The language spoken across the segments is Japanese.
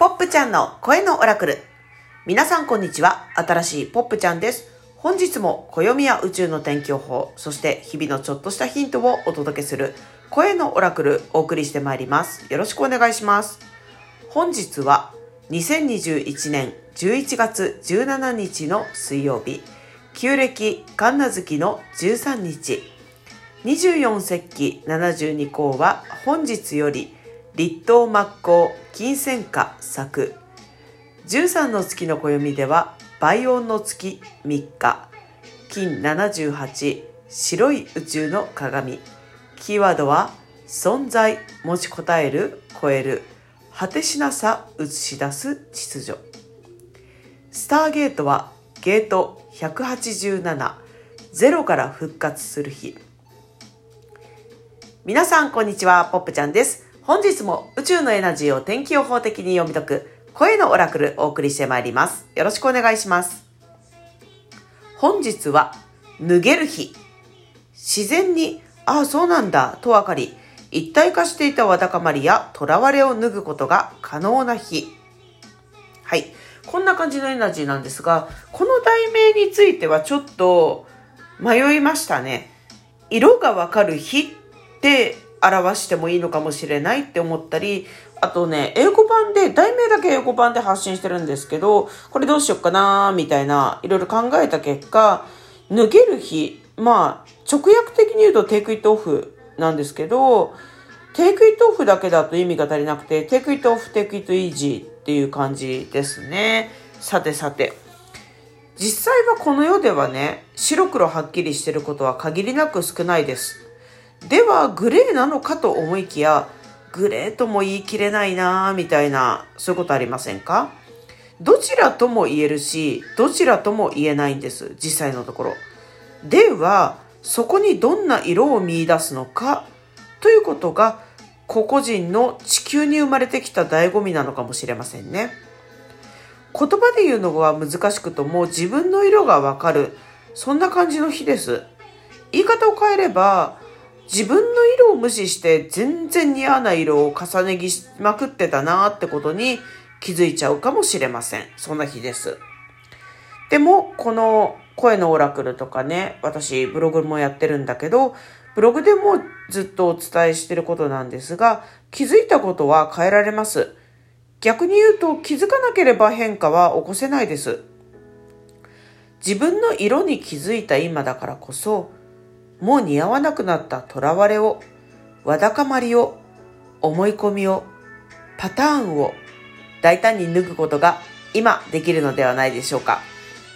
ポップちゃんの声のオラクル。皆さんこんにちは。新しいポップちゃんです。本日も暦や宇宙の天気予報、そして日々のちょっとしたヒントをお届けする声のオラクルお送りしてまいります。よろしくお願いします。本日は2021年11月17日の水曜日、旧暦神奈月の13日、24節気72項は本日より立冬末光金銭花作。13の月の暦では倍音の月3日。金78白い宇宙の鏡。キーワードは存在持ちこたえる超える。果てしなさ映し出す秩序。スターゲートはゲート187ゼロから復活する日。皆さんこんにちは。ポップちゃんです。本日も宇宙のエナジーを天気予報的に読み解く声のオラクルお送りしてまいります。よろしくお願いします。本日は脱げる日。自然に、ああそうなんだと分かり、一体化していたわだかまりや囚われを脱ぐことが可能な日。はい。こんな感じのエナジーなんですが、この題名についてはちょっと迷いましたね。色がわかる日って表してもいいのかもしれないって思ったり、あとね、英語版で、題名だけ英語版で発信してるんですけど、これどうしよっかなーみたいな、いろいろ考えた結果、脱げる日、まあ、直訳的に言うと Take it off なんですけど、 Take it off だけだと意味が足りなくて、 Take it off、Take it easy っていう感じですね。さてさて。実際はこの世ではね、白黒はっきりしてることは限りなく少ないです。ではグレーなのかと思いきやグレーとも言い切れないなみたいなそういうことありませんか？どちらとも言えるしどちらとも言えないんです実際のところ。ではそこにどんな色を見出すのか？ということが個々人の地球に生まれてきた醍醐味なのかもしれませんね。言葉で言うのは難しくとも自分の色がわかる。そんな感じの日です。言い方を変えれば自分の色を無視して全然似合わない色を重ね着しまくってたなってことに気づいちゃうかもしれません。そんな日です。でも、この声のオラクルとかね、私ブログもやってるんだけど、ブログでもずっとお伝えしてることなんですが、気づいたことは変えられます。逆に言うと気づかなければ変化は起こせないです。自分の色に気づいた今だからこそ、もう似合わなくなった囚われを、わだかまりを、思い込みを、パターンを大胆に脱ぐことが今できるのではないでしょうか。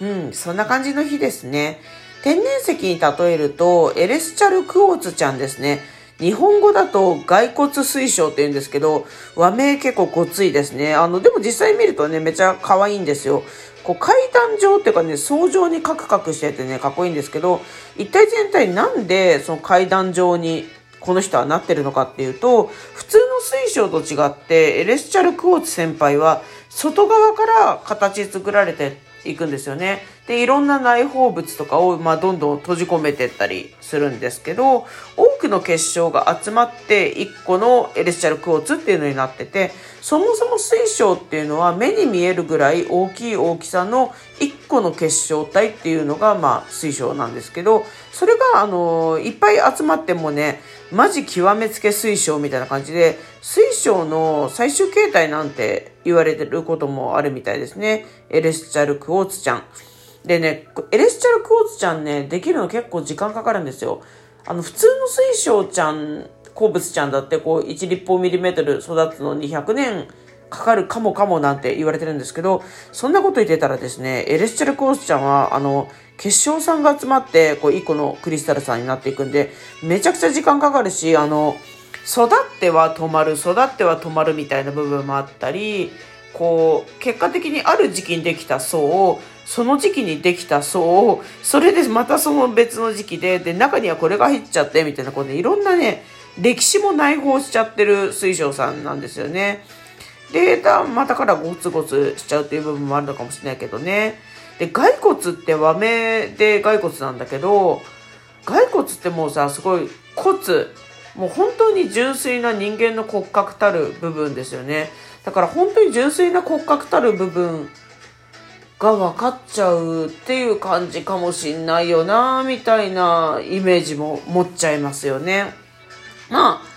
うん、そんな感じの日ですね。天然石に例えると、エレスチャルクオーツちゃんですね。日本語だと骸骨水晶って言うんですけど、和名結構ごついですね。あの、でも実際見るとね、めちゃ可愛いんですよ。こう階段状っていうかね、層状にカクカクしててね、かっこいいんですけど、一体全体なんでその階段状にこの人はなってるのかっていうと、普通の水晶と違って、エレスチャルクォーツ先輩は外側から形作られていくんですよね。で、いろんな内包物とかを、まあ、どんどん閉じ込めてったりするんですけど、多くの結晶が集まって1個のエレスチャルクォーツっていうのになってて、そもそも水晶っていうのは目に見えるぐらい大きい大きさの1個の結晶体っていうのが、まあ、水晶なんですけど、それが、あの、いっぱい集まってもね、マジ極めつけ水晶みたいな感じで、水晶の最終形態なんて言われてることもあるみたいですね。エレスチャルクォーツちゃん。でね、エレスチャルクォーツちゃんね、できるの結構時間かかるんですよ。あの、普通の水晶ちゃん鉱物ちゃんだってこう1立方ミリメートル育つのに100年かかるかもかもなんて言われてるんですけど、そんなこと言ってたらですね、エレスチャルコースちゃんは、あの、結晶酸が集まって、こう、1個のクリスタルさんになっていくんで、めちゃくちゃ時間かかるし、あの、育っては止まる、育っては止まるみたいな部分もあったり、こう、結果的にある時期にできた層を、その時期にできた層を、それでまたその別の時期で、で、中にはこれが入っちゃって、みたいな、こうね、いろんなね、歴史も内包しちゃってる水晶さんなんですよね。で、またからゴツゴツしちゃうっていう部分もあるのかもしれないけどね。で、骸骨って和名で骸骨なんだけど、骸骨ってもうさ、すごい骨、もう本当に純粋な人間の骨格たる部分ですよね。だから本当に純粋な骨格たる部分が分かっちゃうっていう感じかもしんないよなみたいなイメージも持っちゃいますよね。まあ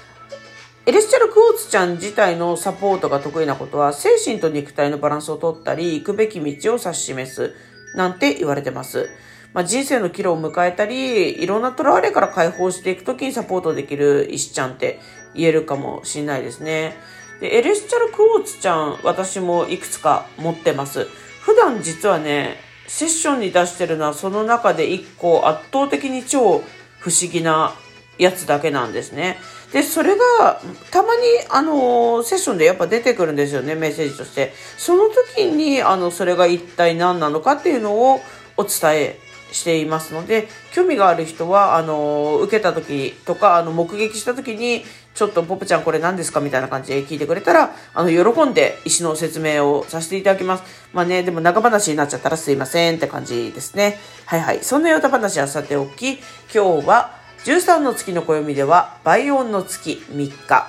エレスチャルクォーツちゃん自体のサポートが得意なことは精神と肉体のバランスをとったり行くべき道を指し示すなんて言われてます。まあ、人生の岐路を迎えたり、いろんな囚われから解放していくときにサポートできる石ちゃんって言えるかもしれないですね。で、エレスチャルクォーツちゃん、私もいくつか持ってます。普段実はね、セッションに出してるのはその中で1個圧倒的に超不思議なやつだけなんですね。で、それが、たまに、あの、セッションでやっぱ出てくるんですよね、メッセージとして。その時に、あの、それが一体何なのかっていうのをお伝えしていますので、興味がある人は、あの、受けた時とか、あの、目撃した時に、ちょっとポップちゃんこれ何ですか？みたいな感じで聞いてくれたら、あの、喜んで石の説明をさせていただきます。まあね、でも長話になっちゃったらすいませんって感じですね。はいはい。そんなヨタ話はさておき、今日は13の月の暦では、倍音の月3日、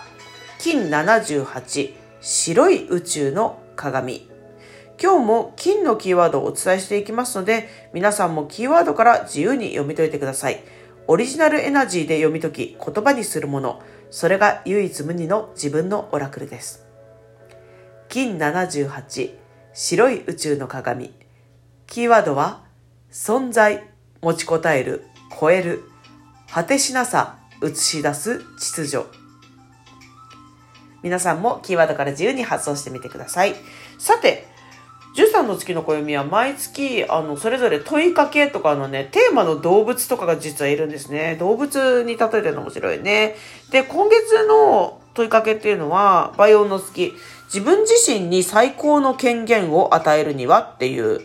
金78、白い宇宙の鏡。今日も金のキーワードをお伝えしていきますので、皆さんもキーワードから自由に読み解いてください。オリジナルエナジーで読み解き、言葉にするもの、それが唯一無二の自分のオラクルです。金78、白い宇宙の鏡。キーワードは、存在、持ちこたえる、超える、果てしなさ、映し出す秩序。皆さんもキーワードから自由に発想してみてください。さて、13の月の暦は毎月、あの、それぞれ問いかけとかのね、テーマの動物とかが実はいるんですね。動物に例えてるの面白いね。で、今月の問いかけっていうのは、バイオンの月。自分自身に最高の権限を与えるにはっていう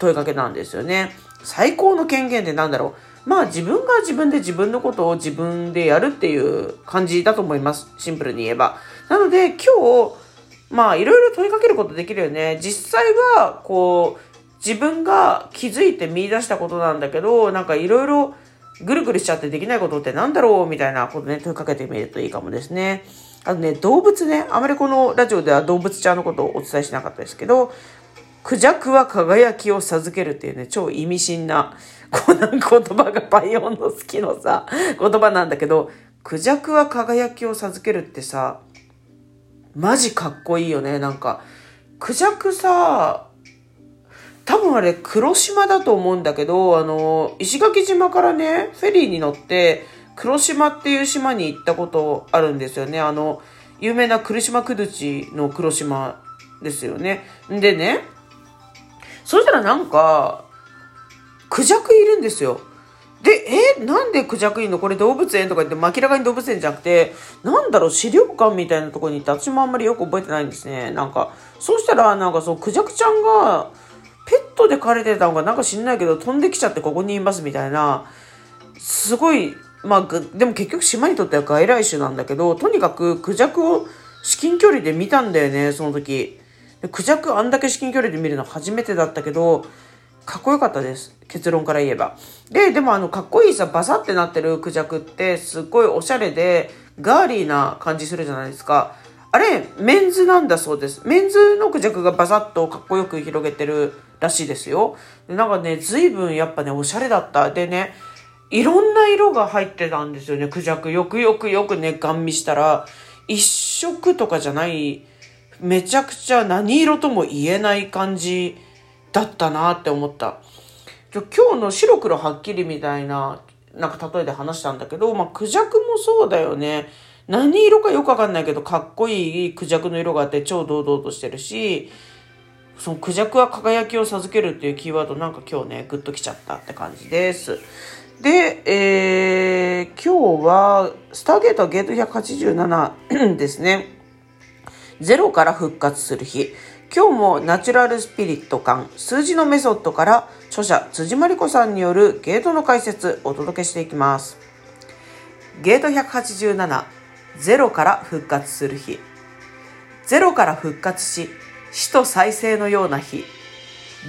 問いかけなんですよね。最高の権限って何だろうまあ自分が自分で自分のことを自分でやるっていう感じだと思います。シンプルに言えば。なので今日、まあいろいろ問いかけることできるよね。実際はこう自分が気づいて見出したことなんだけど、なんかいろいろぐるぐるしちゃってできないことってなんだろうみたいなことね、問いかけてみるといいかもですね。あとね、動物ね、あまりこのラジオでは動物ちゃんのことをお伝えしなかったですけど、クジャクは輝きを授けるっていうね、超意味深な、この言葉がバイオンの好きのさ、言葉なんだけど、クジャクは輝きを授けるってさ、マジかっこいいよね。なんか、クジャクさ、多分あれ黒島だと思うんだけど、あの、石垣島からね、フェリーに乗って、黒島っていう島に行ったことあるんですよね。あの、有名な来島クドゥチの黒島ですよね。でね、そしたらなんか、クジャクいるんですよ。で、え、なんでクジャクいんのこれ動物園とか言って、明らかに動物園じゃなくて、なんだろう、資料館みたいなとこに行って、私もあんまりよく覚えてないんですね。なんか、そうしたら、なんかそう、クジャクちゃんが、ペットで飼われてたのかなんか知んないけど、飛んできちゃってここにいますみたいな、すごい、まあ、でも結局島にとっては外来種なんだけど、とにかくクジャクを至近距離で見たんだよね、その時。クジャクあんだけ至近距離で見るの初めてだったけど、かっこよかったです。結論から言えば。で、でもあの、かっこいいさ、バサってなってるクジャクって、すっごいおしゃれで、ガーリーな感じするじゃないですか。あれ、メンズなんだそうです。メンズのクジャクがバサッとかっこよく広げてるらしいですよ。でなんかね、随分やっぱね、おしゃれだった。でね、いろんな色が入ってたんですよね、クジャク。よくよくよくね、ガン見したら、一色とかじゃない、めちゃくちゃ何色とも言えない感じだったなって思った。今日の白黒はっきりみたいな、なんか例えで話したんだけど、まあ、クジャクもそうだよね。何色かよくわかんないけど、かっこいいクジャクの色があって超堂々としてるし、そのクジャクは輝きを授けるっていうキーワードなんか今日ね、グッときちゃったって感じです。で、えー、今日は、スターゲートはゲート187ですね。ゼロから復活する日。今日もナチュラルスピリット感、数字のメソッドから著者辻真理子さんによるゲートの解説お届けしていきます。ゲート187、ゼロから復活する日。ゼロから復活し、死と再生のような日。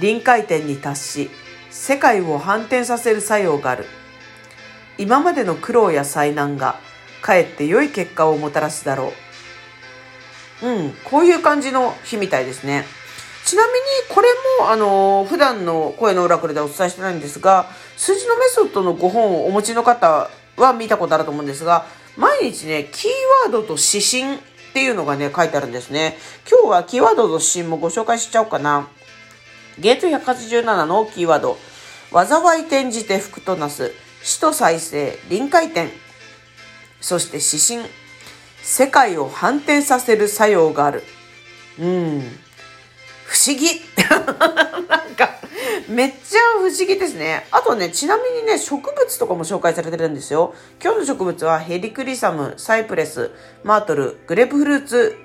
臨界点に達し、世界を反転させる作用がある。今までの苦労や災難がかえって良い結果をもたらすだろう。うん、こういう感じの日みたいですね。ちなみにこれもあの普段の声のオラクルでお伝えしてないんですが数字のメソッドの5本をお持ちの方は見たことあると思うんですが毎日ねキーワードと指針っていうのがね書いてあるんですね。今日はキーワードと指針もご紹介しちゃおうかな。ゲート187のキーワード。災い転じて福となす。死と再生。臨界点。そして指針。世界を反転させる作用があるうん不思議 なんか、めっちゃ不思議ですね。あとね、ちなみにね、植物とかも紹介されてるんですよ。今日の植物はヘリクリサム、サイプレス、マートル、グレープフルーツ、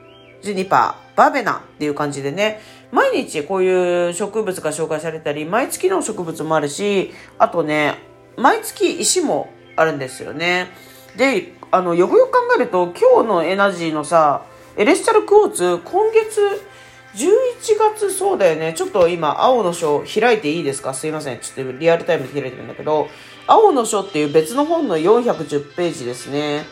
ジュニパー、バーベナっていう感じでね、毎日こういう植物が紹介されたり、毎月の植物もあるし、あとね、毎月石もあるんですよね。で、あの、よくよく考えると、今日のエナジーのさ、エレスチャルクォーツ、今月、11月そうだよね。ちょっと今、青の書開いていいですか？すいません。ちょっとリアルタイムで開いてるんだけど、青の書っていう別の本の410ページですね。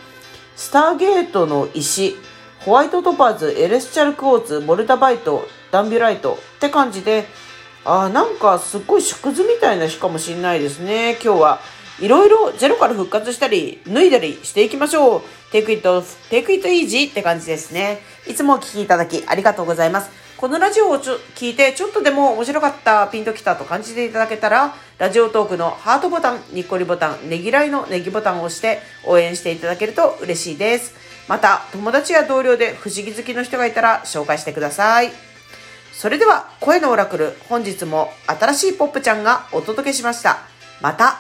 スターゲートの石、ホワイトトパーズ、エレスチャルクォーツ、モルタバイト、ダンビュライトって感じで、あーなんかすっごい縮図みたいな日かもしんないですね、今日は。いろいろゼロから復活したり、脱いだりしていきましょう。Take it、Take it easy って感じですね。いつもお聴きいただきありがとうございます。このラジオをちょ聞いてちょっとでも面白かった、ピンときたと感じていただけたら、ラジオトークのハートボタン、ニッコリボタン、ねぎらいのネギボタンを押して応援していただけると嬉しいです。また、友達や同僚で不思議好きの人がいたら紹介してください。それでは、声のオラクル、本日も新しいポップちゃんがお届けしました。また